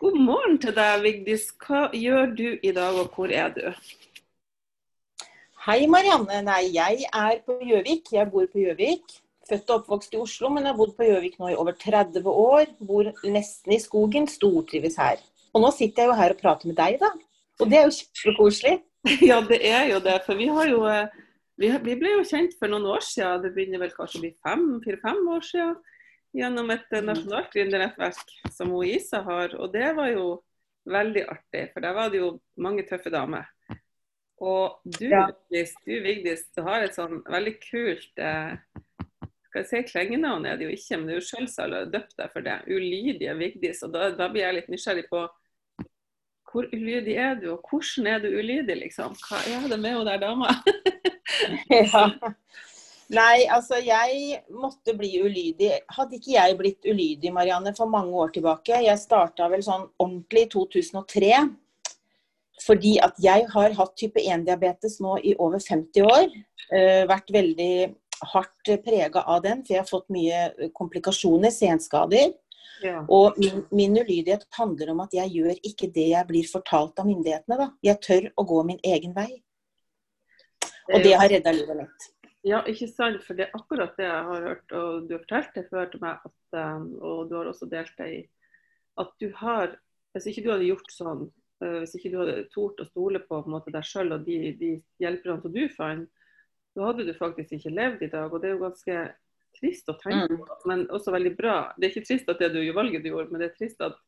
God morgen til deg, Vigdis. Hva gjør du i dag, og hvor er du? Hei, Marianne. Nei, jeg er på Gjøvik. Jeg bor på Gjøvik. Født og oppvokst i Oslo, men jeg har bodd på Gjøvik nå i over 30 år. Bor nesten i skogen. Stortrives her. Og nå sitter jeg jo her og prater med deg, da. Og det er jo kjempekoselig. Ja, det er jo det. For vi har jo eh, vi, vi ble jo kjent for noen år siden. Det begynner vel kanskje å bli fire-fem år siden gjennom et nasjonalt gründernettverk som Isa har. Og det var jo veldig artig, for der var det jo mange tøffe damer. Og du, ja. Vigdis, du Vigdis, du har et sånn veldig kult eh, skal jeg si Klengenavn er det jo ikke, men jo sjøl har døpt deg for det. Ulydige Vigdis. Og da, da, blir jeg litt nysgjerrig på hvor ulydig er du, og hvordan er du ulydig, liksom? Hva er det med hun der dama? ja. Nei, altså jeg måtte bli ulydig. Hadde ikke jeg blitt ulydig, Marianne, for mange år tilbake Jeg starta vel sånn ordentlig i 2003. Fordi at jeg har hatt type 1-diabetes nå i over 50 år. Uh, vært veldig hardt prega av den, for jeg har fått mye komplikasjoner, senskader. Ja. Og min, min, ulydighet handler om at jeg gjør ikke det jeg blir fortalt av myndighetene. Da. Jeg tør å gå min egen vei. Og det har redda livet mitt. Ja, ikke sant. For det er akkurat det jeg har hørt, og du har fortalt det før til meg, at, um, og du har også delt det i, at du har Hvis ikke du hadde gjort sånn, uh, hvis ikke du hadde tort å stole på, på måte, deg sjøl og de, de hjelperne som du fant, så hadde du faktisk ikke levd i dag. Og det er jo ganske trist å tenke mm. på, men også veldig bra. Det er ikke trist at det du gjorde valget du gjorde, men det er trist at,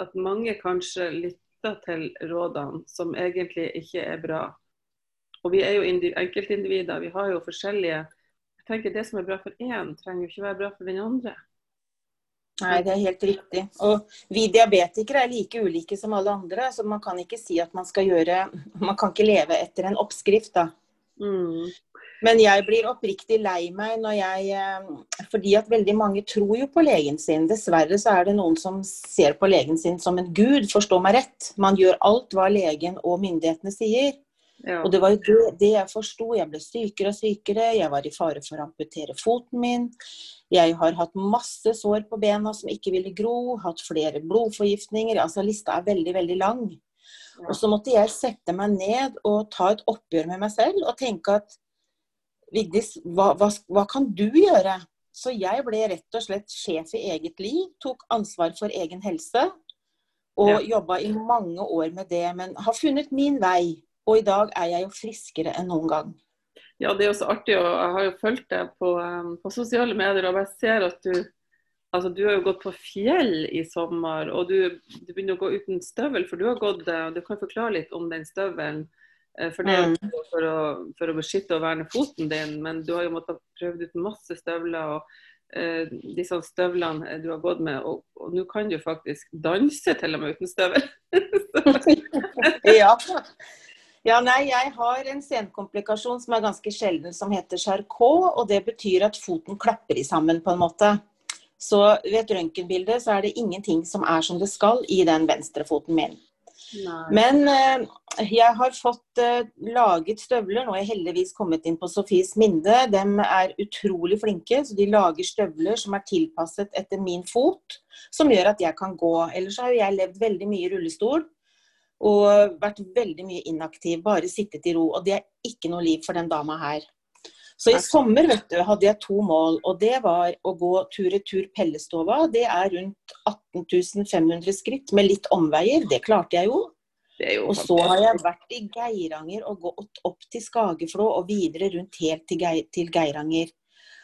at mange kanskje lytter til rådene som egentlig ikke er bra. Og vi er jo enkeltindivider. Vi har jo forskjellige jeg tenker Det som er bra for én, trenger jo ikke være bra for den andre. Nei, det er helt riktig. Og vi diabetikere er like ulike som alle andre. Så man kan ikke si at man skal gjøre Man kan ikke leve etter en oppskrift, da. Mm. Men jeg blir oppriktig lei meg når jeg eh, Fordi at veldig mange tror jo på legen sin. Dessverre så er det noen som ser på legen sin som en gud, forstå meg rett. Man gjør alt hva legen og myndighetene sier. Ja. Og det var jo det, det jeg forsto. Jeg ble sykere og sykere. Jeg var i fare for å amputere foten min. Jeg har hatt masse sår på bena som ikke ville gro. Hatt flere blodforgiftninger. Altså lista er veldig, veldig lang. Ja. Og så måtte jeg sette meg ned og ta et oppgjør med meg selv og tenke at Vigdis, hva, hva, hva kan du gjøre? Så jeg ble rett og slett sjef i eget liv. Tok ansvar for egen helse. Og ja. jobba i mange år med det. Men har funnet min vei. Og i dag er jeg jo friskere enn noen gang. Ja, det er jo så artig. og Jeg har jo fulgt deg på, um, på, sosiale medier, og jeg ser at du altså du har jo gått på fjell i sommer, og du, du begynner å gå uten støvel. For du har gått, og uh, du kan forklare litt om den støvelen. Uh, for det mm. for å, for å beskytte og verne foten din, men du har jo måttet prøve ut masse støvler. og uh, disse støvlene du har gått med, og, og nå kan du faktisk danse til og med uten støvel. ja. Ja, nei, Jeg har en senkomplikasjon som er ganske sjelden, som heter Charcot. Og det betyr at foten klapper i sammen, på en måte. Så ved et røntgenbilde så er det ingenting som er som det skal i den venstrefoten min. Nei. Men eh, jeg har fått eh, laget støvler. Nå har jeg heldigvis kommet inn på Sofies Minde. De er utrolig flinke. så De lager støvler som er tilpasset etter min fot, som gjør at jeg kan gå. Ellers har jeg levd veldig mye i rullestol og vært veldig mye inaktiv. Bare sittet i ro. Og det er ikke noe liv for den dama her. Så i sommer vet du, hadde jeg to mål, og det var å gå tur-retur Pellestova. Det er rundt 18 500 skritt med litt omveier. Det klarte jeg jo. Og så har jeg vært i Geiranger og gått opp til Skageflå og videre rundt helt til, Geir, til Geiranger.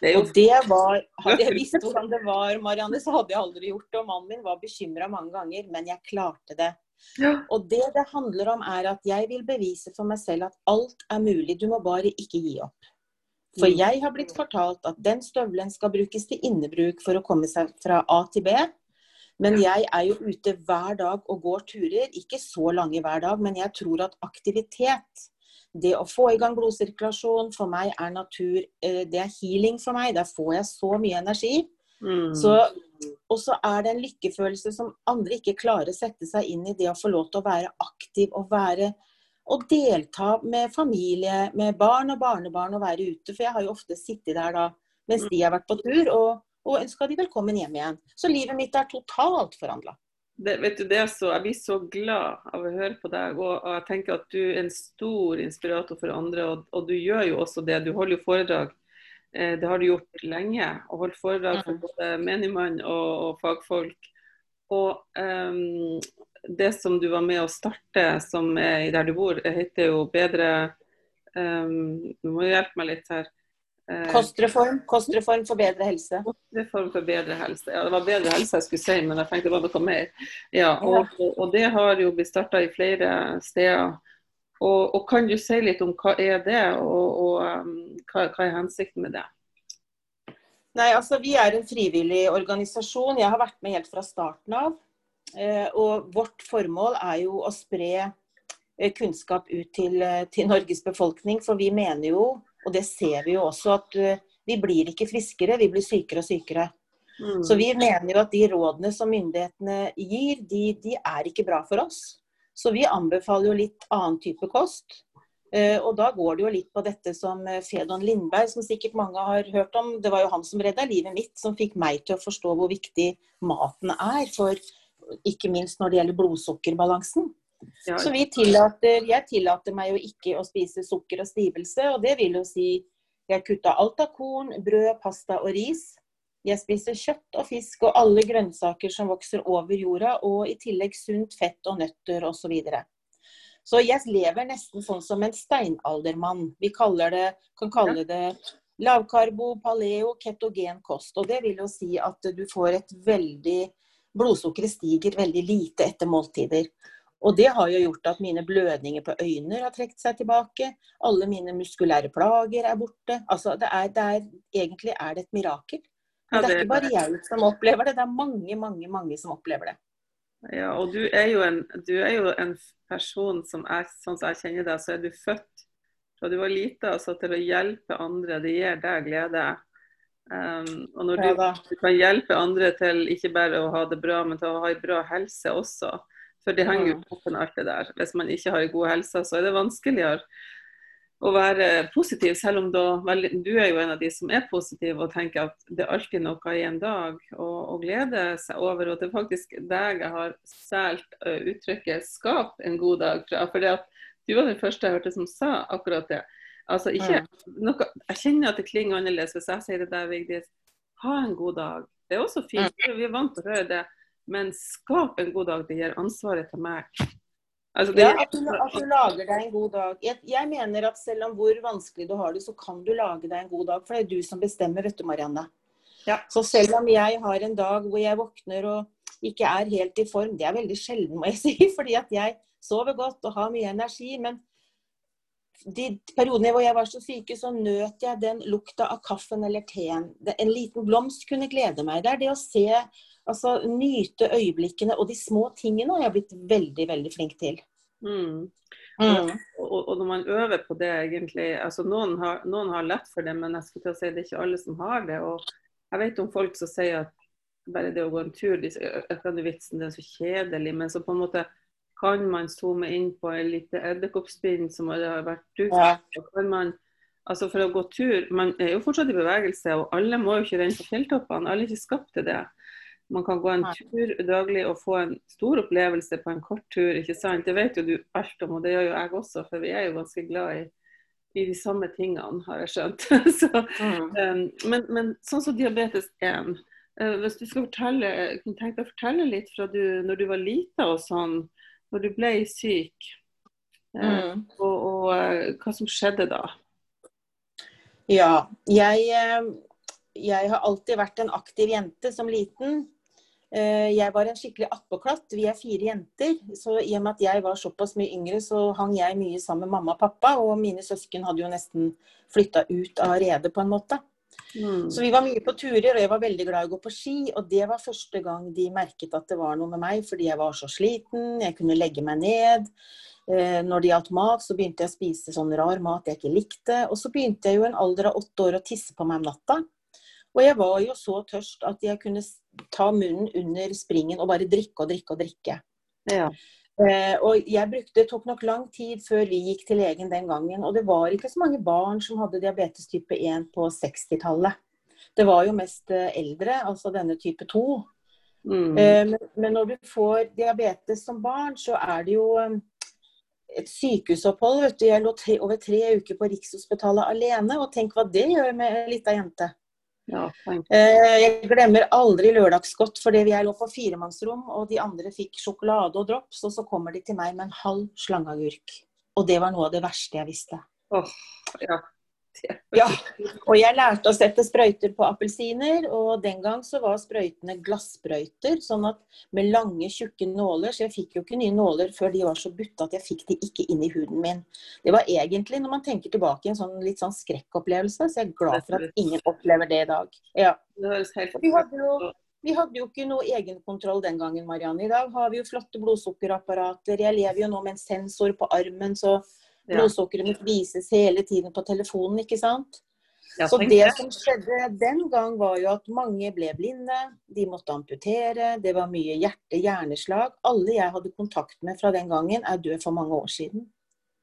Det og det var Hadde jeg visst hvordan det var, Marianne, så hadde jeg aldri gjort det. Og mannen min var bekymra mange ganger, men jeg klarte det. Ja. Og det det handler om, er at jeg vil bevise for meg selv at alt er mulig. Du må bare ikke gi opp. For mm. jeg har blitt fortalt at den støvelen skal brukes til innebruk for å komme seg fra A til B. Men jeg er jo ute hver dag og går turer. Ikke så lange hver dag, men jeg tror at aktivitet, det å få i gang blodsirkulasjon, for meg er natur eh, Det er healing for meg. Der får jeg så mye energi. Mm. Så og så er det en lykkefølelse som andre ikke klarer å sette seg inn i det å få lov til å være aktiv og være og delta med familie, med barn og barnebarn og være ute. For jeg har jo ofte sittet der da mens de har vært på tur og, og ønska de velkommen hjem igjen. Så livet mitt er totalt forandra. det, vet du, det er så, Jeg blir så glad av å høre på deg. Og, og jeg tenker at du er en stor inspirator for andre. Og, og du gjør jo også det. Du holder jo foredrag. Eh, det har du gjort lenge. Og holdt foredrag for både menigmann og, og fagfolk. Og um, det som du var med å starte som er der du bor, heter jo Bedre um, Du må hjelpe meg litt her. Eh, kostreform. Kostreform for bedre helse. Kostreform for bedre helse. Ja, det var bedre helse jeg skulle si, men jeg tenkte det var noe mer. Ja, og, og det har jo blitt starta i flere steder. Og, og, Kan du si litt om hva er det, og, og um, hva, hva, er hensikten med det? Nei, altså Vi er en frivillig organisasjon. Jeg har vært med helt fra starten av. Eh, og Vårt formål er jo å spre eh, kunnskap ut til, eh, til Norges befolkning. For vi mener jo og det ser vi jo også, at vi blir ikke friskere, vi blir sykere og sykere. Mm. Så vi mener jo at de rådene som myndighetene gir, de, de, er ikke bra for oss. Så vi anbefaler jo litt annen type kost. Uh, og da går det jo litt på dette som eh, Fedon Lindberg, som sikkert mange har hørt om. Det var jo han som redda livet mitt, som fikk meg til å forstå hvor viktig maten er. For ikke minst når det gjelder blodsukkerbalansen. Ja. Så tillater, jeg tillater meg jo ikke å spise sukker og stivelse, og det vil jo si jeg kutta alt av korn, brød, pasta og ris. Jeg spiser kjøtt og fisk og alle grønnsaker som vokser over jorda, og i tillegg sunt fett og nøtter osv. Så, videre. så jeg lever nesten sånn som en steinaldermann. Vi det, kan kalle det lavkarbo, paleo, ketogen kost. Og det vil jo si at du får et veldig Blodsukkeret stiger veldig lite etter måltider. Og det har jo gjort at mine blødninger på øyne har trukket seg tilbake. Alle mine muskulære plager er borte. Altså, det er, det er, egentlig er det et mirakel. Men det er ikke bare jeg som opplever det, det er mange, mange, mange som opplever det. Ja, og du er jo en, er jo en person som er, sånn som jeg kjenner deg, så er du født fra du var lita altså, til å hjelpe andre. Det gir deg glede. Um, og når du, du, kan hjelpe andre til ikke bare å ha det bra, men til å ha en bra helse også, for det henger jo på med alt det der. Hvis man ikke har god helse, så er det vanskeligere å være positiv, selv om da, du er jo en av de som er positiv og tenker at det er alltid noe i en dag å, å glede seg over. Og det er faktisk deg jeg har stjålet uttrykket 'skap en god dag' fra. For du var den første jeg hørte som sa akkurat det. Altså ikke noe, Jeg kjenner at det klinger annerledes hvis jeg sier det der, Vigdis. Ha en god dag. Det er også fint. Vi er vant til å høre det. Men skap en god dag. Det gir ansvaret til meg. Altså, ja, at du, at du, lager deg en god dag. Jeg, jeg, mener at selv om hvor vanskelig du har det, så kan du lage deg en god dag. For det er du som bestemmer, vet du, Marianne. Ja. Så selv om jeg har en dag hvor jeg våkner og ikke er helt i form, det er veldig sjelden, må jeg si, fordi at jeg sover godt og har mye energi. Men de periodene hvor jeg var så syke, så nøt jeg den lukta av kaffen eller teen. En liten blomst kunne glede meg. Det er det å se Altså nyte øyeblikkene og de små tingene har jeg blitt veldig, veldig flink til. Mm. Mm. Og, og, når man øver på det, egentlig altså Noen har, noen har lett for det, men jeg skulle til å si det er ikke alle som har det. og Jeg vet om folk som sier at bare det å gå en tur de, vitsen, det er så kjedelig, men så på en måte kan man zoome inn på en lite edderkoppspinn som har vært ute. Ja. Kan man, altså for å gå tur, Man er jo fortsatt i bevegelse, og alle må jo ikke renne på fjelltoppene. Alle er ikke skapt til det. Man kan gå en tur daglig og få en stor opplevelse på en kort tur. ikke sant? Det vet jo du alt om, og det gjør jo jeg også, for vi er jo ganske glad i, i de samme tingene, har jeg skjønt. Så, mm. um, men, men, sånn som diabetes 1, uh, eh, hvis du skal fortelle, kunne tenke deg å fortelle litt fra du, når du var lita og sånn, når du ble syk, uh, mm. og, og uh, hva som skjedde da? Ja, jeg, jeg har alltid vært en aktiv jente som liten. Eh, jeg var en skikkelig attpåklatt. Vi er fire jenter. Så i og med at jeg var såpass mye yngre, så hang jeg mye sammen med mamma og pappa. Og mine søsken hadde jo nesten flytta ut av redet, på en måte. Mm. Så vi var mye på turer, og jeg var veldig glad i å gå på ski. Og det var første gang de merket at det var noe med meg, fordi jeg var så sliten. Jeg kunne legge meg ned. Eh, når det gjaldt mat, så begynte jeg å spise sånn rar mat jeg ikke likte. Og så begynte jeg jo i en alder av åtte år å tisse på meg om natta. Og jeg var jo så tørst at jeg kunne ta munnen under springen og bare drikke og drikke og drikke. Ja. Eh, og jeg brukte, Det tok nok lang tid før vi gikk til legen den gangen. Og det var ikke så mange barn som hadde diabetes type 1 på 60-tallet. Det var jo mest eh, eldre, altså denne type 2. Mm. Eh, men, men, når du får diabetes som barn, så er det jo um, et sykehusopphold. vet du. Jeg lå tre, over tre uker på Rikshospitalet alene, og tenk hva det gjør med ei lita jente. Ja, eh, jeg glemmer aldri lørdagsgodt, fordi jeg lå på firemannsrom, og de andre fikk sjokolade og drops, og så kommer de til meg med en halv slangeagurk. Og det var noe av det verste jeg visste. Oh, ja. Ja, og jeg lærte å sette sprøyter på appelsiner, og den gang så var sprøytene glassprøyter, sånn at med lange, tjukke nåler, så jeg fikk jo ikke nye nåler før de var så butte at jeg fikk de ikke inn i huden min. Det var egentlig, når man tenker tilbake, en sånn litt sånn skrekkopplevelse, så jeg er glad for at ingen opplever det i dag. Ja. Vi hadde jo vi hadde jo ikke noe egenkontroll den gangen, Marianne. I dag har vi jo flotte blodsukkerapparater. Jeg lever jo nå med en sensor på armen, så Blodsukkeret mitt vises hele tiden på telefonen, ikke sant. Så det som skjedde den gang, var jo at mange ble blinde. De måtte amputere. Det var mye hjerte-hjerneslag. Alle jeg hadde kontakt med fra den gangen, er død for mange år siden.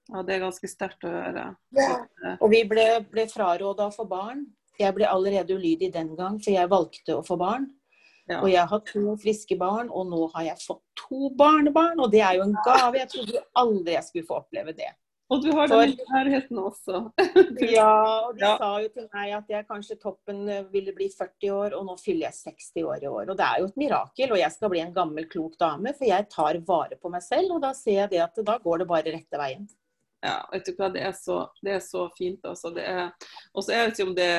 Ja, det er ganske sterkt å høre. Ja. Og vi ble, ble fraråda å få barn. Jeg ble allerede ulydig den gang, for jeg valgte å få barn. Ja. Og jeg har to friske barn, og nå har jeg fått to barnebarn. Og det er jo en gave. Jeg trodde aldri jeg skulle få oppleve det. Og du har den nærheten også. ja, og de ja. sa jo til meg at jeg kanskje toppen eh, ville bli 40 år, og nå fyller jeg 60 år i år. Og det er jo et mirakel, og jeg skal bli en gammel, klok dame, for jeg tar vare på meg selv, og da ser jeg det at da går det bare rette veien. Ja, vet du hva, det er så, det er så fint. altså. Så er vet ikke om det,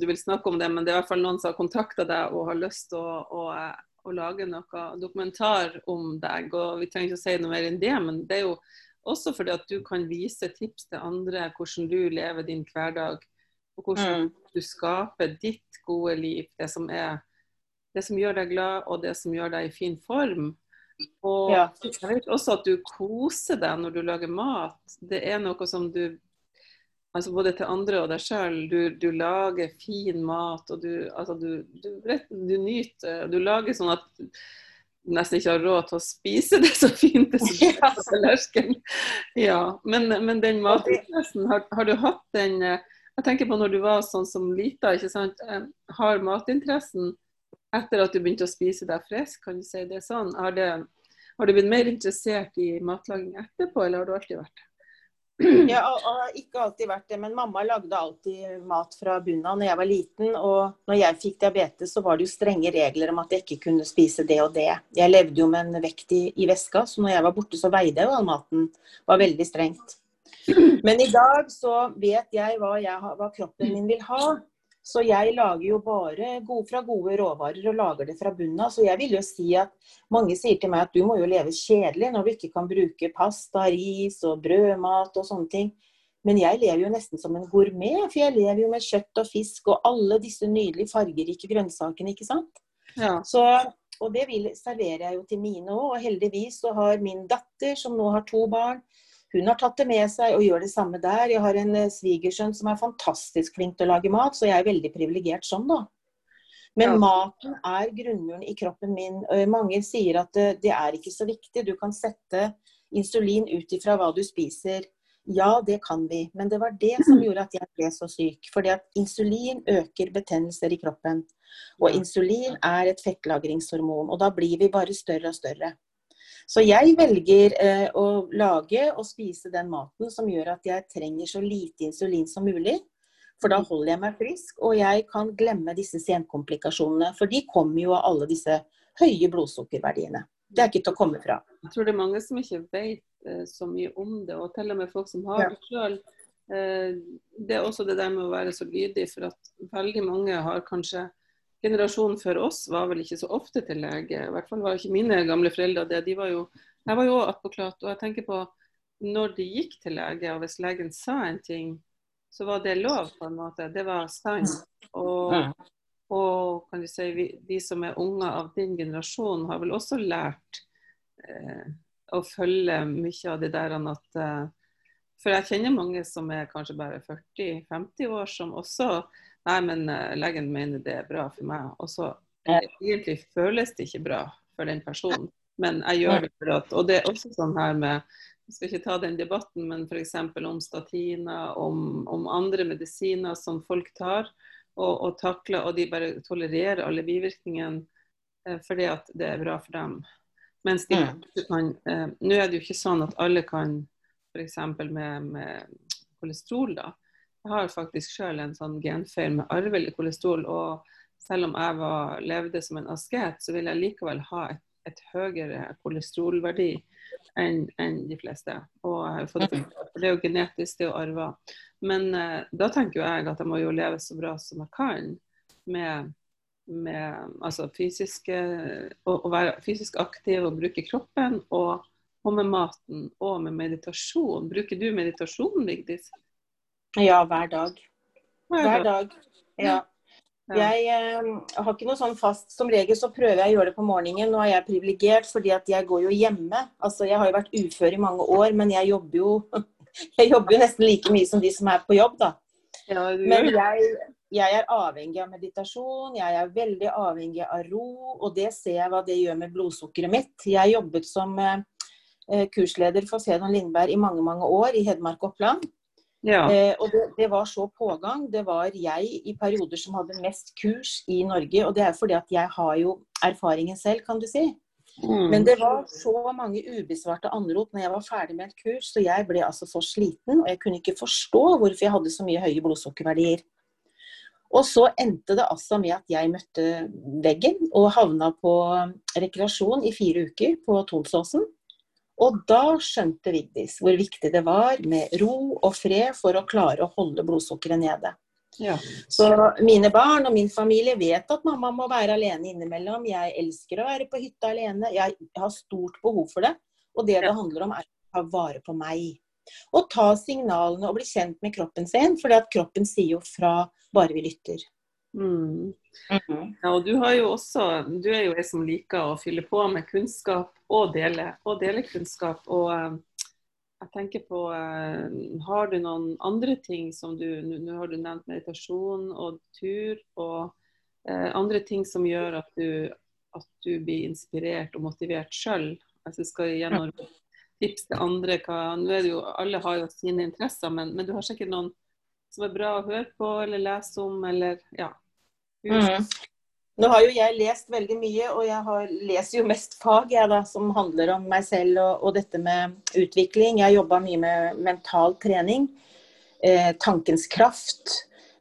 du vil snakke om det, men det er i hvert fall noen som har kontakta deg og har lyst til å, å, å, lage noe dokumentar om deg. og Vi trenger ikke å si noe mer enn det, men det er jo også fordi at du kan vise tips til andre hvordan du lever din hverdag. Og hvordan mm. du skaper ditt gode liv. Det som, er, det som gjør deg glad, og det som gjør deg i fin form. Og ja. jeg vet også at du koser deg når du lager mat. Det er noe som du altså Både til andre og deg sjøl. Du, du, lager fin mat, og du, altså du, du, du nyter. Du lager sånn at nesten ikke har råd til å spise det så fint det som er. Ja, men, men, den matinteressen, har, har, du hatt den eh, Jeg tenker på når du var sånn som lita, ikke sant. Eh, har matinteressen etter at du begynte å spise deg frisk, kan du si det sånn? Har, det, har du blitt mer interessert i matlaging etterpå, eller har du alltid vært det? Jeg har ikke alltid vært det, men mamma lagde alltid mat fra bunnen av når jeg var liten. Og når jeg fikk diabetes, så var det jo strenge regler om at jeg ikke kunne spise det og det. Jeg levde jo med en vekt i, i veska, så når jeg var borte, så veide jeg jo all maten. Det var veldig strengt. Men i dag så vet jeg hva, jeg, hva kroppen min vil ha. Så jeg lager jo bare gode, fra gode råvarer og lager det fra bunnen av. Så jeg vil jo si at mange sier til meg at du må jo leve kjedelig når du ikke kan bruke pasta, ris og brødmat og sånne ting. Men jeg lever jo nesten som en gourmet, for jeg lever jo med kjøtt og fisk og alle disse nydelige fargerike grønnsakene, ikke sant. Ja. Så, og det vil, serverer jeg jo til mine òg. Og heldigvis så har min datter, som nå har to barn, hun har tatt det med seg og gjør det samme der. Jeg har en eh, svigersønn som er fantastisk flink til å lage mat, så jeg er veldig privilegert sånn, da. Men ja. maten er grunnmuren i kroppen min. Mange sier at det, det er ikke så viktig. Du kan sette insulin ut ifra hva du spiser. Ja, det kan vi, men det var det som gjorde at jeg ble så syk. Fordi at insulin øker betennelser i kroppen. Og insulin er et fettlagringshormon, og da blir vi bare større og større. Så jeg velger eh, å lage og spise den maten som gjør at jeg trenger så lite insulin som mulig. For da holder jeg meg frisk, og jeg kan glemme disse senkomplikasjonene. For de kommer jo av alle disse høye blodsukkerverdiene. Det er ikke til å komme fra. Jeg tror det er mange som ikke vet eh, så mye om det, og til og med folk som har det sjøl. Eh, det er også det der med å være så lydig, for at veldig mange har kanskje generasjonen før oss var vel ikke så ofte til lege. I hvert fall var ikke mine gamle foreldre det. De var jo, jeg var jo advokat. Og jeg tenker på når de gikk til lege, og hvis legen sa en ting, så var det lov, på en måte. Det var sant. Og, og kan du si, vi, de som er unger av din generasjon, har vel også lært eh, å følge mye av det der at eh, For jeg kjenner mange som er kanskje bare 40-50 år, som også Nei, men uh, legen mener det er bra for meg. Og så egentlig føles det ikke bra for den personen, men jeg gjør det for at Og det er også sånn her med Jeg skal ikke ta den debatten, men f.eks. om statiner, om, om, andre medisiner som folk tar og, og, takler, og de bare tolererer alle bivirkningene. fordi at det er bra for dem. Mens de mm. kan Nå er det jo ikke sånn at alle kan f.eks. Med, med kolesterol, da. Jeg har faktisk sjøl en sånn genfeil med arvelig kolesterol. og selv om jeg var, levde som en asket, så vil jeg likevel ha et, et høyere kolesterolverdi enn en de fleste. Og for det, for det er jo genetisk, det er jo arva. Men eh, da tenker jo jeg at jeg må jo leve så bra som jeg kan med, med altså fysiske, å, å, være fysisk aktiv og bruke kroppen. Og, og, med maten og med meditasjon. Bruker du meditasjon, Vigdis? Ja, hver dag. Hver dag. Ja. Jeg eh, har ikke noe sånn fast Som regel så prøver jeg å gjøre det på morgenen. Nå er jeg privilegert fordi at jeg går jo hjemme. Altså jeg har jo vært ufør i mange år, men jeg jobber jo jeg jobber jo nesten like mye som de som er på jobb, da. Men jeg, jeg, er avhengig av meditasjon, jeg er veldig avhengig av ro, og det ser jeg hva det gjør med blodsukkeret mitt. Jeg jobbet som eh, kursleder for Fedon Lindberg i mange, mange år i Hedmark Oppland. Ja. Eh, og det, det, var så pågang. Det var jeg i perioder som hadde mest kurs i Norge. Og det er fordi at jeg har jo erfaringen selv, kan du si. Mm. Men det var så mange ubesvarte anrop når jeg var ferdig med et kurs, så jeg ble altså så sliten. Og jeg kunne ikke forstå hvorfor jeg hadde så mye høye blodsukkerverdier. Og så endte det altså med at jeg møtte veggen og havna på rekreasjon i fire uker på Tonsåsen. Og da skjønte Vigdis hvor viktig det var med ro og fred for å klare å holde blodsukkeret nede. Ja. Så mine barn og min familie vet at mamma må være alene innimellom. Jeg elsker å være på hytta alene. Jeg har stort behov for det. Og det det handler om, er å ta vare på meg. Og ta signalene og bli kjent med kroppen sin, for kroppen sier jo fra bare vi lytter. Mm. Mm Ja, og du, har jo også, du er jo ei som liker å fylle på med kunnskap og dele, og dele kunnskap. Og uh, jeg tenker på uh, Har du noen andre ting som du Nå har du nevnt meditasjon og tur og uh, andre ting som gjør at du, at du blir inspirert og motivert sjøl. Altså, skal gjennom tips til andre. Hva, nå er det jo, Alle har jo sine interesser, men, men du har sikkert noen som er bra å høre på eller lese om, eller ja. Mm. Nå har jo jeg lest veldig mye, og jeg har, leser jo mest fag jeg da, som handler om meg selv og, og dette med utvikling. Jeg har jobba mye med mental trening. Eh, tankens kraft.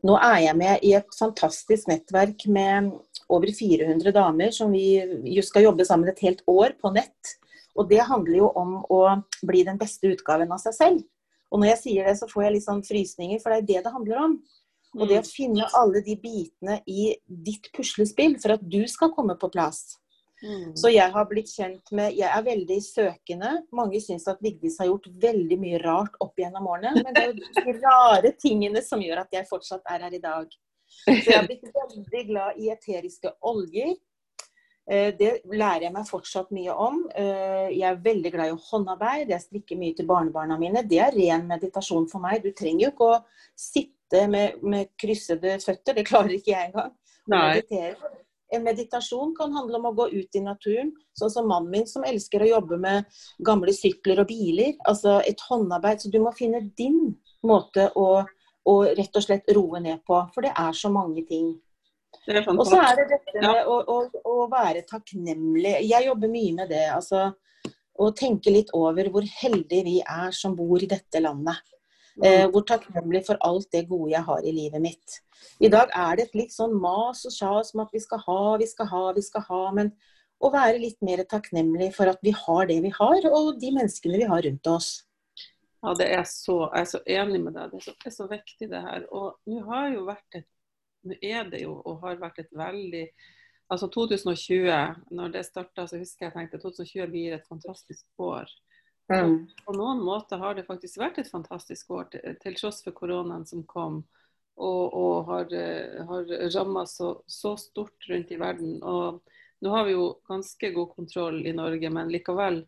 Nå er jeg med i et fantastisk nettverk med over 400 damer som vi skal jobbe sammen et helt år på nett. Og det handler jo om å bli den beste utgaven av seg selv. Og når jeg sier det, så får jeg litt sånn frysninger, for det er det det handler om. Og det å mm. finne alle de bitene i ditt puslespill for at du skal komme på plass. Mm. Så jeg har blitt kjent med Jeg er veldig søkende. Mange syns at Vigdis har gjort veldig mye rart opp gjennom årene. Men det er jo de rare tingene som gjør at jeg fortsatt er her i dag. Så jeg har blitt veldig glad i eteriske oljer. Eh, det lærer jeg meg fortsatt mye om. Eh, jeg er veldig glad i håndarbeid. Jeg strikker mye til barnebarna mine. Det er ren meditasjon for meg. Du trenger jo ikke å sitte med, med kryssede føtter. Det klarer ikke jeg engang. Meditere. En meditasjon kan handle om å gå ut i naturen. Sånn som mannen min som elsker å jobbe med gamle sykler og biler. Altså et håndarbeid. Så du må finne din måte å, å rett og slett roe ned på. For det er så mange ting. Og så er det dette med å, å, å, være takknemlig. Jeg jobber mye med det. altså Å tenke litt over hvor heldige vi er som bor i dette landet. Mm. Eh, hvor takknemlig for alt det gode jeg har i livet mitt. I dag er det et litt sånn mas og sjas om at vi skal ha, vi skal ha, vi skal ha. Men å være litt mer takknemlig for at vi har det vi har, og de menneskene vi har rundt oss. Ja, det er så, Jeg er så enig med deg. Det er så, det er så viktig, det her. Og nå har jo vært et nå er det jo og har vært et veldig Altså 2020, når det starta, så husker jeg tenkte 2020 blir et fantastisk år. Mm. På noen måter har det faktisk vært et fantastisk år, til, til tross for koronaen som kom. Og, og har, har ramma så, så, stort rundt i verden. Og nå har vi jo ganske god kontroll i Norge, men likevel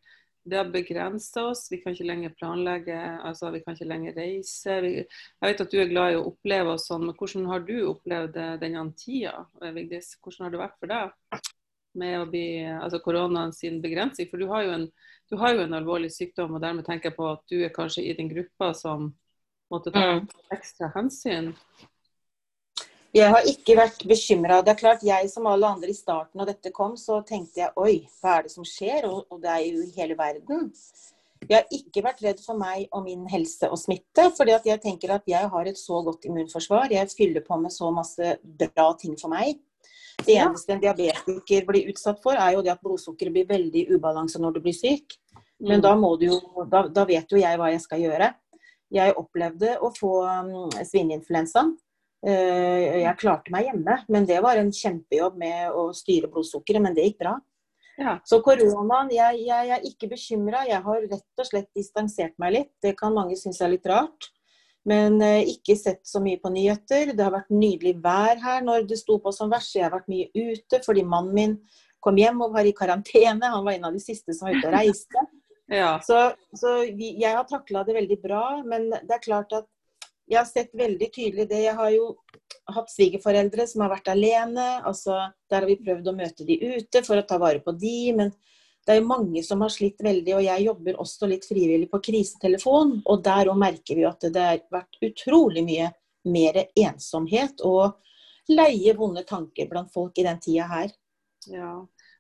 det har begrensa oss. Vi kan ikke lenger planlegge, altså vi kan ikke lenger reise. Vi, jeg vet at du er glad i å oppleve oss sånn, men hvordan har du opplevd denne tida, Vigdis? Hvordan har det vært for deg med å bli, altså koronaen sin begrensning? For du har, jo en, du har jo en alvorlig sykdom, og dermed tenker jeg på at du er kanskje i den gruppa som måtte ta mm. ekstra hensyn. Jeg har ikke vært bekymra. Det er klart, jeg som alle andre i starten av dette kom, så tenkte jeg oi, hva er det som skjer? Og, og det er jo i hele verden. Jeg har ikke vært redd for meg og min helse og smitte, fordi at jeg tenker at jeg har et så godt immunforsvar. Jeg fyller på med så masse bra ting for meg. Det eneste en diabetiker blir utsatt for, er jo det at blodsukkeret blir veldig ubalanse når du blir syk. Men mm. da, jo, da, da, vet jo jeg hva jeg skal gjøre. Jeg opplevde å få um, svineinfluensa. Uh, jeg klarte meg hjemme, men det var en kjempejobb med å styre blodsukkeret. Men det gikk bra. Ja. Så koronaen, jeg, jeg, er ikke bekymra. Jeg har rett og slett distansert meg litt. Det kan mange synes er litt rart. Men uh, ikke sett så mye på nyheter. Det har vært nydelig vær her når det sto på som verst. Jeg har vært mye ute fordi mannen min kom hjem og var i karantene. Han var en av de siste som var ute og reiste. Ja. Så, så vi, jeg har takla det veldig bra, men det er klart at jeg har sett veldig tydelig det. Jeg har jo hatt svigerforeldre som har vært alene. altså Der har vi prøvd å møte de ute for å ta vare på de, men det er mange som har slitt veldig. Og jeg jobber også litt frivillig på krisetelefon, og der òg merker vi at det har vært utrolig mye mer ensomhet og leie vonde tanker blant folk i den tida her. Ja,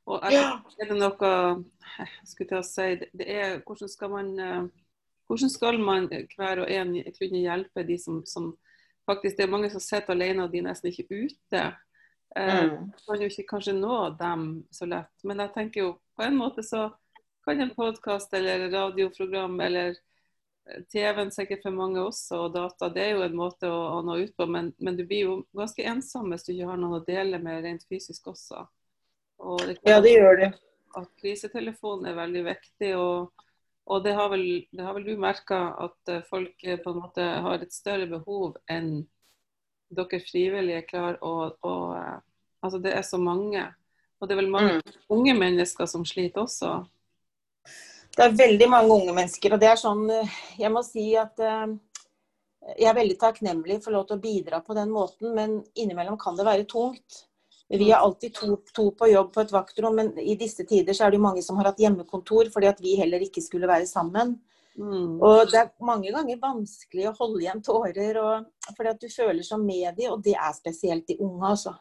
og er, er det noe skulle jeg si, det er, hvordan skal man eh, hvordan skal man hver og en kunne hjelpe de som, som faktisk Det er mange som sitter alene og de er nesten ikke ute. Eh, man kan jo ikke kanskje nå dem så lett. Men jeg tenker jo på en måte så kan en podkast eller radioprogram eller eh, TV-en sikkert for mange også, og data, det er jo en måte å, å nå ut på. Men, men, du blir jo ganske ensom hvis du ikke har noen å dele med rent fysisk også. Det ja, det gjør det. At krisetelefonen er veldig viktig. og, og det, har vel, det har vel du merka at eh, folk eh, på en måte har et større behov enn dere frivillige klarer å, å Altså det er så mange. Og det er vel mange mm. unge mennesker som sliter også. Det er veldig mange unge mennesker. Og det er sånn Jeg må si at jeg er veldig takknemlig for lov til å bidra på den måten, men innimellom kan det være tungt. Vi er alltid to, to, på jobb på et vaktrom, men i disse tider så er det mange som har hatt hjemmekontor fordi at vi heller ikke skulle være sammen. Mm. Og det er mange ganger vanskelig å holde igjen tårer og, fordi at du føler som med de, og det er spesielt de unge, altså.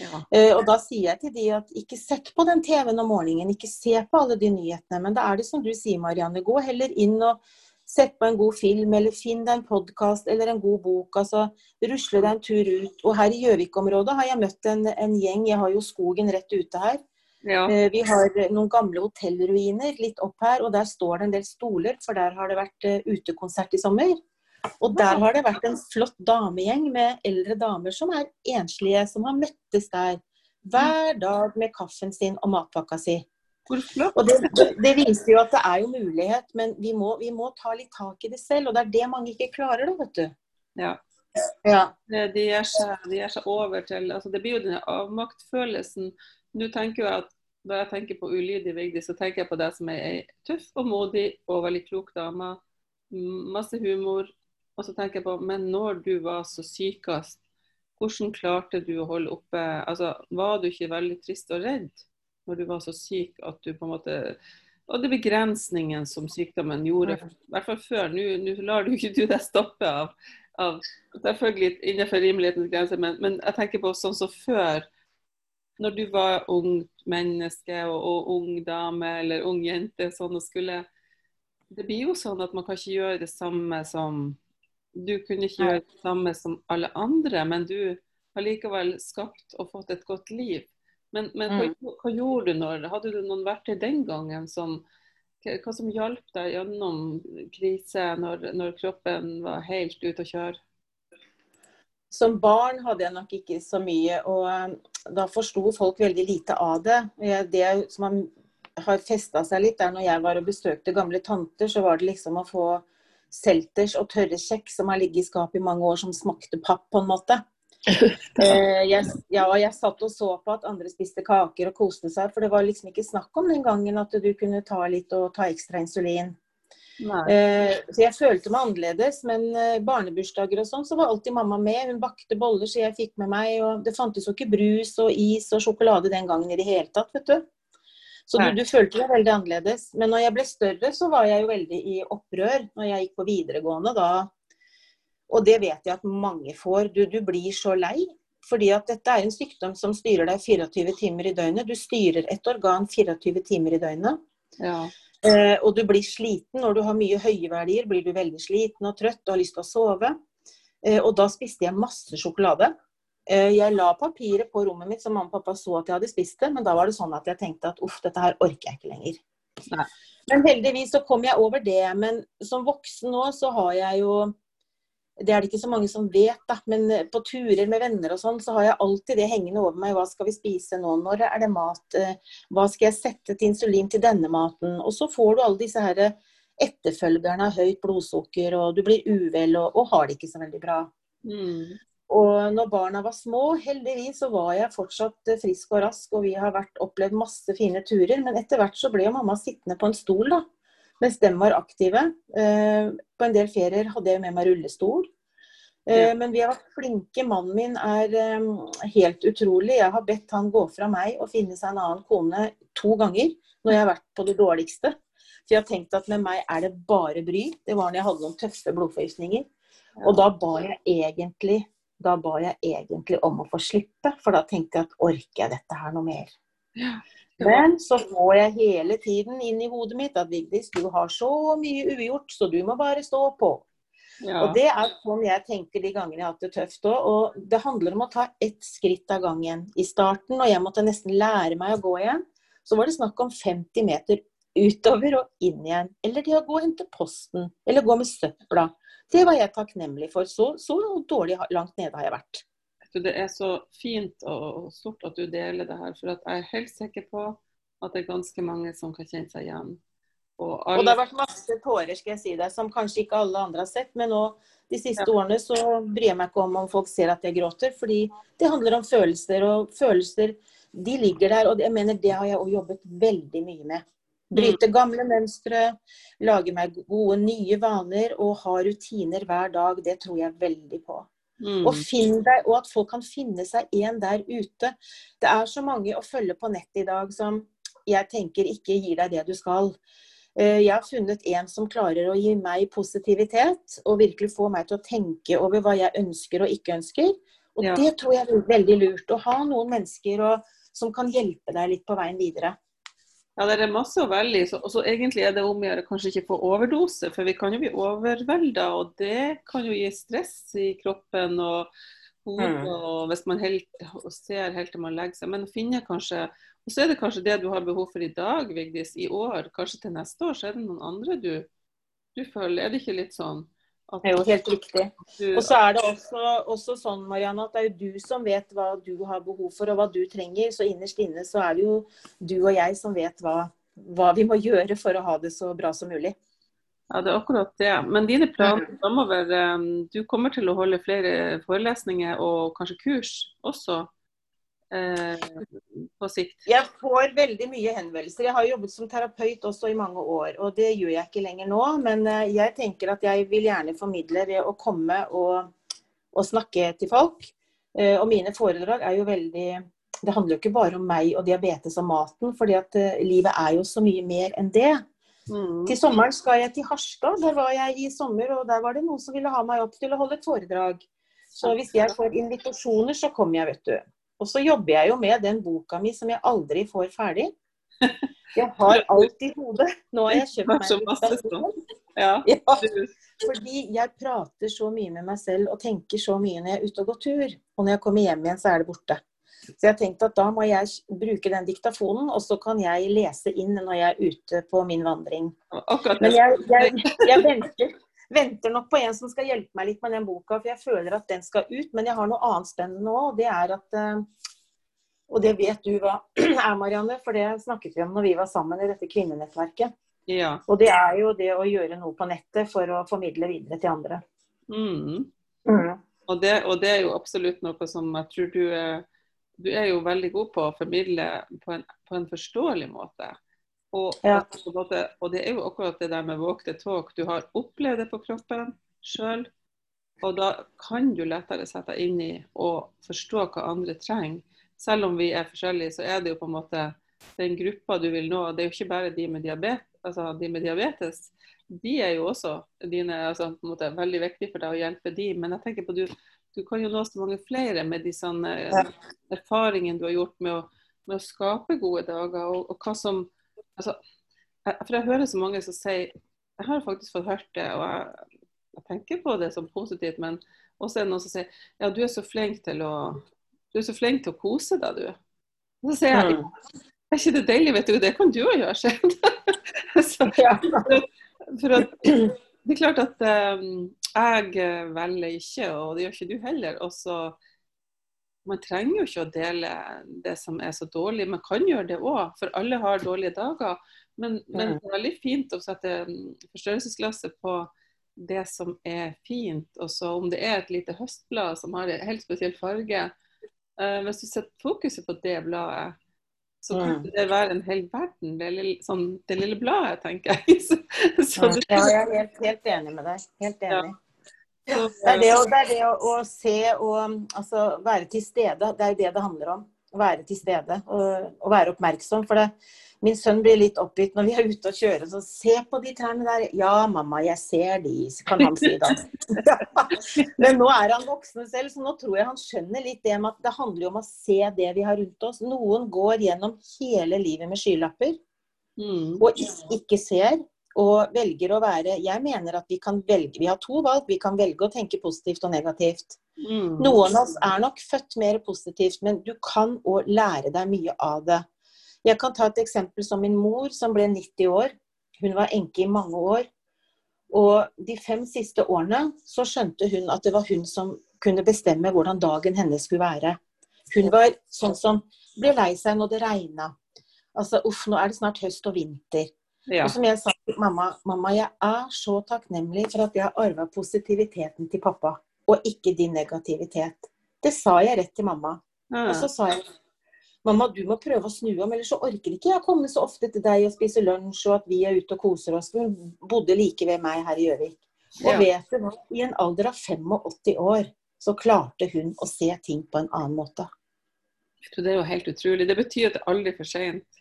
Ja. Uh, og da sier jeg til de at ikke sett på den TV-en om morgenen, ikke se på alle de nyhetene. Men da er det som du sier, Marianne, gå heller inn og Sett på en god film, eller finn deg en podkast eller en god bok. altså Rusle deg en tur ut. Og her i Gjøvik-området har jeg møtt en, en, gjeng. Jeg har jo skogen rett ute her. Ja. Eh, vi har noen gamle hotellruiner litt opp her, og der står det en del stoler, for der har det vært uh, utekonsert i sommer. Og der har det vært en flott damegjeng med eldre damer som er enslige, som har møttes der hver dag med kaffen sin og matpakka si. Og det, det, viser jo at det er jo mulighet, men vi må, vi må, ta litt tak i det selv. Og det er det mange ikke klarer, da, vet du. Ja. ja. De, gir seg, seg over til altså Det blir jo denne avmaktfølelsen. Nå tenker jeg at Når jeg tenker på ulydig Vigdis, så tenker jeg på deg som er ei tøff og modig og veldig klok dame. Masse humor. Og så tenker jeg på Men når du var så sykest, hvordan klarte du å holde oppe altså Var du ikke veldig trist og redd? når du var så syk at du på en måte Og det begrensningen som sykdommen gjorde, i hvert fall før. Nå lar du ikke du deg stoppe av, av Selvfølgelig innenfor rimelighetens grenser, men, men, jeg tenker på sånn som før. Når du var ung menneske og, og, ung dame eller ung jente sånn og skulle Det blir jo sånn at man kan ikke gjøre det samme som Du kunne ikke gjøre det samme som alle andre, men du har likevel skapt og fått et godt liv. Men, men hva, mm. hva, gjorde du når Hadde du noen verktøy den gangen som hva som hjalp deg gjennom krise når, når, kroppen var helt ute å kjøre? Som barn hadde jeg nok ikke så mye, og da forsto folk veldig lite av det. Det som har festa seg litt, er når jeg var og besøkte gamle tanter, så var det liksom å få selters og tørre kjeks som har ligget i skapet i mange år, som smakte papp, på en måte. Eh, jeg, ja, jeg satt og så på at andre spiste kaker og koste seg, for det var liksom ikke snakk om den gangen at du kunne ta litt og ta ekstra insulin. Eh, så jeg følte meg annerledes, men eh, barnebursdager og sånn, så var alltid mamma med. Hun bakte boller, så jeg fikk med meg. Og det fantes jo ikke brus og is og sjokolade den gangen i det hele tatt, vet du. Så du, du, følte deg veldig annerledes. Men når jeg ble større, så var jeg jo veldig i opprør. Når jeg gikk på videregående, da og det vet jeg at mange får. Du, du blir så lei. Fordi at dette er en sykdom som styrer deg 24 timer i døgnet. Du styrer et organ 24 timer i døgnet. Ja. Eh, og du blir sliten. Når du har mye høye verdier, blir du veldig sliten og trøtt og har lyst til å sove. Eh, og da spiste jeg masse sjokolade. Eh, jeg la papiret på rommet mitt så mamma og pappa så at jeg hadde spist det, men da var det sånn at jeg tenkte at uff, dette her orker jeg ikke lenger. Nei. Men heldigvis så kom jeg over det. Men som voksen nå så har jeg jo det er det ikke så mange som vet, da. Men eh, på turer med venner og sånn, så har jeg alltid det hengende over meg. Hva skal vi spise nå? Når er det mat? Eh, hva skal jeg sette til insulin til denne maten? Og så får du alle disse her etterfølgerne av høyt blodsukker, og du blir uvel og, og har det ikke så veldig bra. Mm. Og når barna var små, heldigvis så var jeg fortsatt eh, frisk og rask, og vi har vært, opplevd masse fine turer. Men etter hvert så ble jo mamma sittende på en stol, da. Mens dem var aktive. Eh, på en del ferier hadde jeg med meg rullestol. Eh. Men vi har vært flinke. Mannen min er helt utrolig. Jeg har bedt han gå fra meg og finne seg en annen kone to ganger når jeg har vært på det dårligste. For jeg har tenkt at med meg er det bare bry. Det var når jeg hadde noen tøffe blodforgiftninger. Og da ba jeg egentlig da ba jeg egentlig om å få slippe, for da tenkte jeg at orker jeg dette her noe mer? Ja. Men så får jeg hele tiden inn i hodet mitt at Vigdis, du har så mye ugjort, så du må bare stå på. Ja. Og det er sånn jeg tenker de gangene jeg har hatt det tøft òg. Og det handler om å ta ett skritt av gangen. I starten, når jeg måtte nesten lære meg å gå igjen, så var det snakk om 50 meter utover og inn igjen. Eller det å gå og hente posten. Eller gå med søpla. Det var jeg takknemlig for. Så, så dårlig langt nede har jeg vært. Det er så fint og stort at du deler det her, for at jeg er helt sikker på at det er ganske mange som kan kjenne seg igjen. Og Og det har vært masse tårer, skal jeg si deg, som kanskje ikke alle andre har sett. Men nå de siste Ja. årene så bryr jeg meg ikke om om folk ser at jeg gråter. Fordi det handler om følelser, og følelser de ligger der. Og jeg mener det har jeg jobbet veldig mye med. Bryte gamle mønstre, lage meg gode nye vaner og ha rutiner hver dag. Det tror jeg veldig på. mm, Og, deg, og at folk kan finne seg en der ute. Det er så mange å følge på nettet i dag som jeg tenker ikke gir deg det du skal. Eh, Jeg har funnet en som klarer å gi meg positivitet, og virkelig få meg til å tenke over hva jeg ønsker og ikke ønsker. Og Ja. det tror jeg er veldig lurt. Å ha noen mennesker og, som kan hjelpe deg litt på veien videre. Ja, det er masse å velge i. så- Og så egentlig er det om å gjøre kanskje ikke få overdose, for vi kan jo bli overvelda, og det kan jo gi stress i kroppen og hodet, Mm. og hvis man helt, og ser helt til man legger seg. Men finne kanskje Og så er det kanskje det du har behov for i dag, Vigdis, i år. Kanskje til neste år så er det noen andre du, du føler. Er det ikke litt sånn? At Det jo helt riktig. Og så er det også, også sånn, Marianne, at det er jo du som vet hva du har behov for og hva du trenger. Så innerst inne så er det jo du og jeg som vet hva, hva vi må gjøre for å ha det så bra som mulig. Ja, det er akkurat det. Men dine planer framover um, Du kommer til å holde flere forelesninger og kanskje kurs også eh, på sikt? Jeg får veldig mye henvendelser. Jeg har jobbet som terapeut også i mange år, og det gjør jeg ikke lenger nå. Men eh, jeg tenker at jeg vil gjerne formidle ved å komme og, og snakke til folk. Eh, Og mine foredrag er jo veldig Det handler jo ikke bare om meg og diabetes og maten, fordi at eh, livet er jo så mye mer enn det. Mm. Til sommeren skal jeg til Harstad. Der var jeg i sommer, og der var det noen som ville ha meg opp til å holde et foredrag. Så hvis jeg får invitasjoner, så kommer jeg, vet du. Og så jobber jeg jo med den boka mi som jeg aldri får ferdig. Jeg har alt i hodet. Nå har jeg kjøpt meg Så en masse. Ja. Ja, fordi jeg prater så mye med meg selv og tenker så mye når jeg er ute og går tur. Og når jeg kommer hjem igjen, så er det borte. Så jeg tenkte at da må jeg bruke den diktafonen, og så kan jeg lese inn når jeg er ute på min vandring. Men jeg, jeg, jeg venter, venter nok på en som skal hjelpe meg litt med den boka, for jeg føler at den skal ut. Men jeg har noe annet spennende nå, og det er at eh, Og det vet du hva er, Marianne, for det snakket vi om når vi var sammen i dette kvinnenettverket. Ja. Og det er jo det å gjøre noe på nettet for å formidle videre til andre. Mm. Mm. Og, det, og det er jo absolutt noe som jeg tror du er Du er jo veldig god på å formidle på en, på en forståelig måte. Og, Ja. og, det er jo akkurat det der med walk the talk. Du har opplevd det på kroppen sjøl. Og da kan du lettere sette deg inn i og forstå hva andre trenger. Selv om vi er forskjellige, så er det jo på en måte den gruppa du vil nå. Det er jo ikke bare de med diabetes, altså de med diabetes. De er jo også dine, altså, på en måte, veldig viktige for deg å hjelpe de, men jeg tenker på du, du kan jo nå så mange flere med de sånne ja. erfaringene du har gjort med å, med å skape gode dager. Og, og, hva som altså, For jeg hører så mange som sier Jeg har faktisk fått hørt det, og jeg, jeg tenker på det som positivt, men også er det noen som sier ja, du er så flink til å du er så flink til å kose deg, du. Og så sier jeg mm. er ikke det deilig, vet du, det kan du òg gjøre, så, for at, det er klart at um, jeg velger ikke, og det gjør ikke du heller. Og så Man trenger jo ikke å dele det som er så dårlig. Man kan gjøre det òg, for alle har dårlige dager. Men, men, det er veldig fint å sette forstørrelsesglasset på det som er fint. Og så om det er et lite høstblad som har en helt spesiell farge, uh, hvis du setter fokuset på det bladet, så kan mm. det være en hel verden, det lille, sånn, det lille bladet, tenker jeg. så, så det, ja, jeg er helt, helt, enig med deg. Helt enig. Ja. Det er det, å, det, er det å, å, se og altså, være til stede. Det er jo det det handler om. Å være til stede og, og være oppmerksom. For det, min sønn blir litt oppgitt når vi er ute og kjører. Så se på de trærne der. Ja, mamma, jeg ser de, kan han si da. Men nå er han voksen selv, så nå tror jeg han skjønner litt det med at det handler om å se det vi har rundt oss. Noen går gjennom hele livet med skylapper mm. og ikke ser og velger å være Jeg mener at vi kan velge Vi har to valg. Vi kan velge å tenke positivt og negativt. Mm. Noen av oss er nok født mer positivt, men du kan òg lære deg mye av det. Jeg kan ta et eksempel som min mor, som ble 90 år. Hun var enke i mange år. Og de fem siste årene så skjønte hun at det var hun som kunne bestemme hvordan dagen hennes skulle være. Hun var sånn som ble lei seg når det regna. Altså uff, nå er det snart høst og vinter. Ja. Og som jeg sa til mamma, mamma, jeg er så takknemlig for at jeg har arva positiviteten til pappa, og ikke din negativitet. Det sa jeg rett til mamma. Ja. Og så sa jeg Mamma, du må prøve å snu om, ellers så orker ikke jeg komme så ofte til deg og spise lunsj, og at vi er ute og koser oss. Hun bodde like ved meg her i Gjøvik. Og ja. vet du hva, i en alder av 85 år så klarte hun å se ting på en annen måte. Det er jo helt utrolig. Det betyr at det er aldri for sent.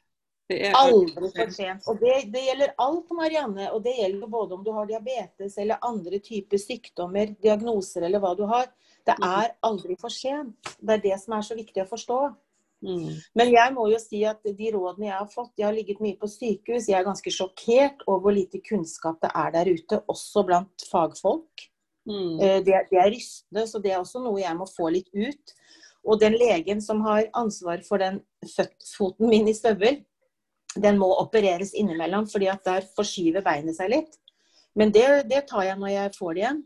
Aldri for sent. Og det, det, gjelder alt, Marianne. Og det gjelder både om du har diabetes eller andre typer sykdommer, diagnoser eller hva du har. Det mm. er aldri for sent. Det er det som er så viktig å forstå. Mm. Men jeg må jo si at de rådene jeg har fått Jeg har ligget mye på sykehus. Jeg er ganske sjokkert over hvor lite kunnskap det er der ute, også blant fagfolk. Mm. Eh, det, det, er rystende, så det er også noe jeg må få litt ut. Og den legen som har ansvar for den foten min i støvel, den må opereres innimellom, fordi at der forskyver beinet seg litt. Men det, det tar jeg når jeg får det igjen.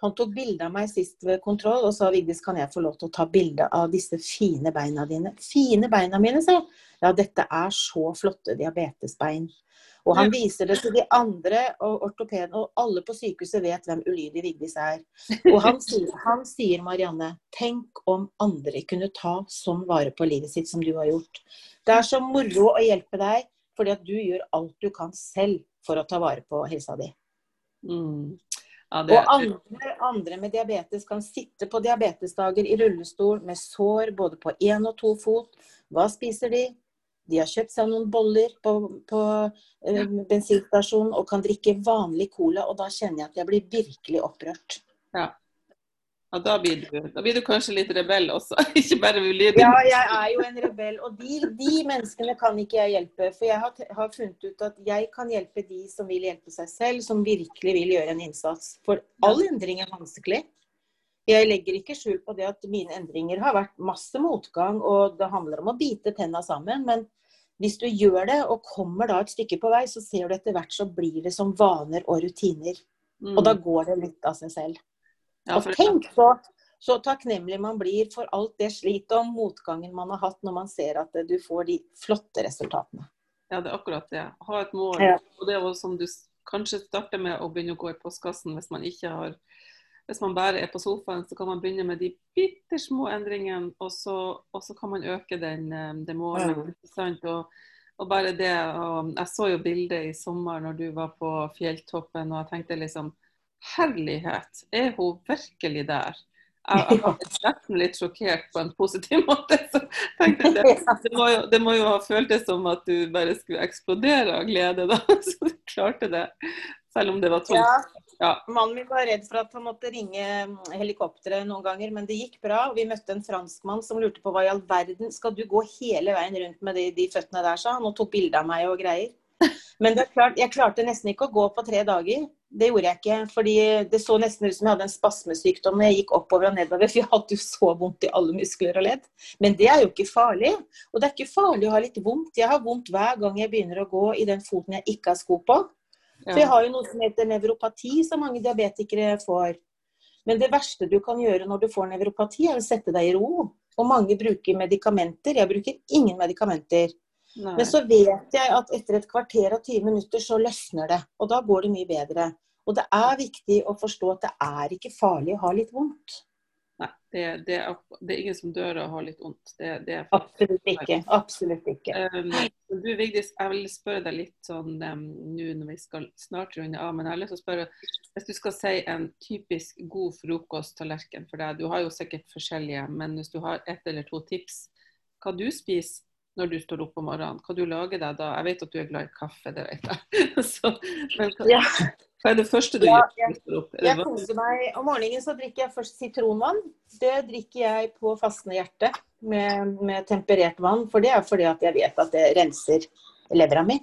Han tok bilde av meg sist ved kontroll og sa Vigdis, kan jeg få lov til å ta bilde av disse fine beina dine? Fine beina mine, sa jeg. Ja, dette er så flotte diabetesbein. Og han viser det til de andre og ortopedene, og alle på sykehuset vet hvem ulydig Vigdis er. Og han sier, han sier, Marianne, tenk om andre kunne ta sånn vare på livet sitt som du har gjort. Det er så moro å hjelpe deg, fordi at du gjør alt du kan selv for å ta vare på helsa di. Mm. Ja, det... Og andre, andre, med diabetes kan sitte på diabetesdager i rullestol med sår både på én og to fot. Hva spiser de? De har kjøpt seg noen boller på, på uh, bensinstasjonen og kan drikke vanlig cola. Og da kjenner jeg at jeg blir virkelig opprørt. Ja. Ja, da blir, du, da blir du kanskje litt rebell også, ikke bare ulydig. Ja, jeg er jo en rebell. Og de, de, menneskene kan ikke jeg hjelpe. For jeg har, har, funnet ut at jeg kan hjelpe de som vil hjelpe seg selv, som virkelig vil gjøre en innsats. For all endring er vanskelig. Jeg legger ikke skjul på det at mine endringer har vært masse motgang, og det handler om å bite tenna sammen. Men hvis du gjør det, og kommer da et stykke på vei, så ser du etter hvert så blir det som vaner og rutiner. Mm. Og da går det litt av seg selv. Ja, og tenk så, så takknemlig man blir for alt det slitet og motgangen man har hatt når man ser at du får de flotte resultatene. Ja, det er akkurat det. Ha et mål. Ja. Og det er som du kanskje starter med å begynne å gå i postkassen hvis man ikke har hvis man bare er på sofaen, så kan man begynne med de bitte små endringene, og så, og så kan man øke den, den det målet. Mm. Og, og, bare det, og Jeg så jo bildet i sommer når du var på fjelltoppen, og jeg tenkte liksom Herlighet, er hun virkelig der? Jeg var nesten litt sjokkert på en positiv måte. så tenkte jeg, det, må jo, det må jo ha føltes som at du bare skulle eksplodere av glede da, så du klarte det. Selv om det var tungt. Ja. Ja. Mannen min var redd for at han måtte ringe mm, helikopteret noen ganger, men det gikk bra. og Vi møtte en franskmann som lurte på hva i all verden skal du gå hele veien rundt med de, de føttene der, sa han, og tok bilde av meg og greier. Men det klart, jeg klarte nesten ikke å gå på tre dager. Det gjorde jeg ikke. fordi det så nesten ut som jeg hadde en spasmesykdom når jeg gikk oppover og nedover. For jeg hadde jo så vondt i alle muskler og ledd. Men det er jo ikke farlig. Og det er ikke farlig å ha litt vondt. Jeg har vondt hver gang jeg begynner å gå i den foten jeg ikke har sko på. For jeg har jo noe som heter nevropati, som mange diabetikere får. Men det verste du kan gjøre når du får nevropati, er å sette deg i ro. Og mange bruker medikamenter. Jeg bruker ingen medikamenter. Nei. Men så vet jeg at etter et kvarter og 20 minutter så løsner det. Og da går det mye bedre. Og det er viktig å forstå at det er ikke farlig å ha litt vondt. Nei, det, det, er, det er, ingen som dør av å ha litt vondt. Det, Absolutt ikke. Absolutt ikke. Um, du Vigdis, jeg vil spørre deg litt sånn um, nå når vi skal snart runde av, men jeg har lyst til å spørre hvis du skal si en typisk god frokosttallerken for deg, du har jo sikkert forskjellige, men hvis du har ett eller to tips hva du spiser når du står opp om morgenen? Hva du lager deg da? Jeg vet at du er glad i kaffe, det vet jeg. Så, men hva, ja. Hva, er det første du ja, gjør opp? Jeg koser meg. Om morgenen så drikker jeg først sitronvann. Det drikker jeg på fastende hjerte med, med, temperert vann. For det er fordi at jeg vet at det renser levra mi.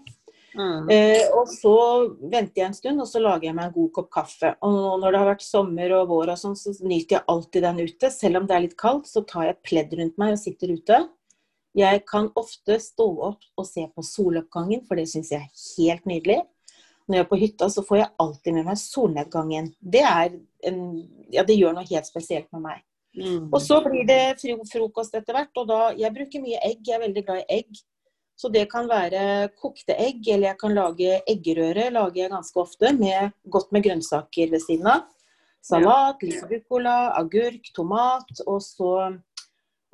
Mm. Eh, og så venter jeg en stund, og så lager jeg meg en god kopp kaffe. Og når det har vært sommer og vår og sånn, så nyter jeg alltid den ute. Selv om det er litt kaldt, så tar jeg et pledd rundt meg og sitter ute. Jeg kan ofte stå opp og se på soloppgangen, for det syns jeg er helt nydelig. Når jeg er på hytta, så får jeg alltid med meg solnedgangen. Det, en, ja, det gjør noe helt spesielt med meg. Mm. Og så blir det frokost etter hvert, og da Jeg bruker mye egg, jeg er veldig glad i egg. Så det kan være kokte egg, eller jeg kan lage eggerøre. lager jeg ganske ofte, med, godt med grønnsaker ved siden av. Salat, litt ruccola, agurk, tomat, og så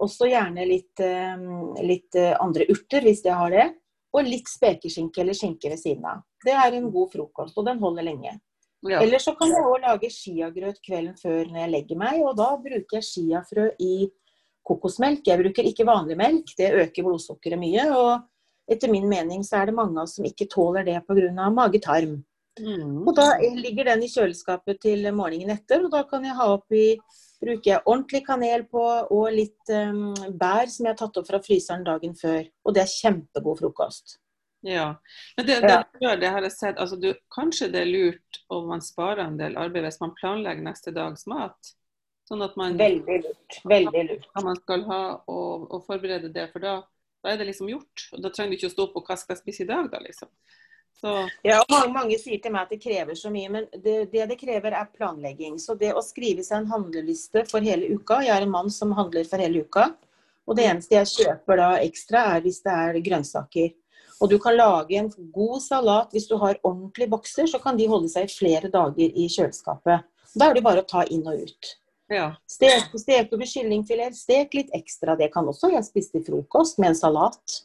også gjerne litt, eh, litt, eh, andre urter, hvis jeg har det. Og litt spekeskinke eller skinke ved siden av. Det er en god frokost, og den holder lenge. Ja. Eller så kan jeg òg lage chiagrøt kvelden før når jeg legger meg, og da bruker jeg chiafrø i kokosmelk. Jeg bruker ikke vanlig melk, det øker blodsukkeret mye. Og etter min mening så er det mange av oss som ikke tåler det pga. mage-tarm. Mm. Og da ligger den i kjøleskapet til morgenen etter, og da kan jeg ha oppi bruker jeg ordentlig kanel på og litt um, bær som jeg har tatt opp fra fryseren dagen før. Og det er kjempegod frokost. Ja, men det, det, ja. det har jeg sett, altså du, Kanskje det er lurt om man sparer en del arbeid hvis man planlegger neste dags mat? Sånn at man Veldig lurt. Veldig lurt. Hva man skal ha og, og forberede det. For da, da, er det liksom gjort. og Da trenger du ikke å stå opp og hva skal jeg spise i dag, da liksom. Så. Ja, og mange, mange, sier til meg at det krever så mye, men det, det, det krever er planlegging. Så det å skrive seg en handleliste for hele uka Jeg er en mann som handler for hele uka. Og det eneste jeg kjøper da ekstra, er hvis det er grønnsaker. Og du kan lage en god salat hvis du har ordentlige bokser, så kan de holde seg i flere dager i kjøleskapet. Da er det bare å ta inn og ut. Ja. Stek, stek over kyllingfilet, stek litt ekstra. Det kan også jeg spise til frokost med en salat.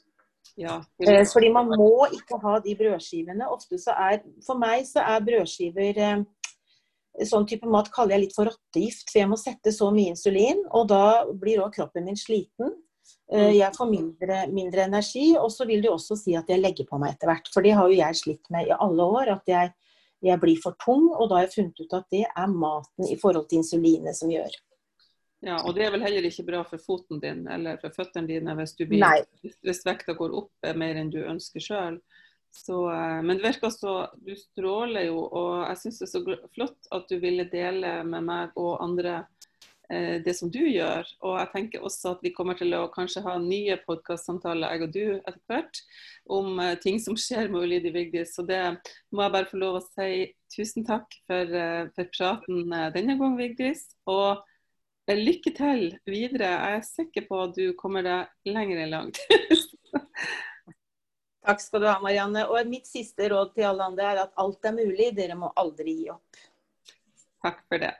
Ja, eh, Fordi man må ikke ha de brødskivene. Ofte så er, For meg så er brødskiver eh, Sånn type mat kaller jeg litt for rottegift, for jeg må sette så mye insulin. Og da blir òg kroppen min sliten. Eh, mm. Jeg får mindre, mindre energi, og så vil det også si at jeg legger på meg etter hvert. For det har jo jeg slitt med i alle år. At jeg, jeg blir for tung. Og da har jeg funnet ut at det er maten i forhold til insulinet som gjør. Ja, Og det er vel heller ikke bra for foten din eller for føttene dine hvis, blir, hvis vekta går opp mer enn du ønsker sjøl. Eh, men det virker så Du stråler jo, og jeg syns det er så flott at du ville dele med meg og andre eh, det som du gjør. Og jeg tenker også at vi kommer til å kanskje ha nye podkastsamtaler, jeg og du, etter hvert, om eh, ting som skjer med Olivia Vigdis. Så det må jeg bare få lov å si tusen takk for, for praten denne gang, Vigdis. Og Lykke til videre. Jeg er sikker på at du kommer deg lenger enn langt. Takk skal du ha, Marianne. Og mitt siste råd til alle andre er at alt er mulig. Dere må aldri gi opp. Takk for det.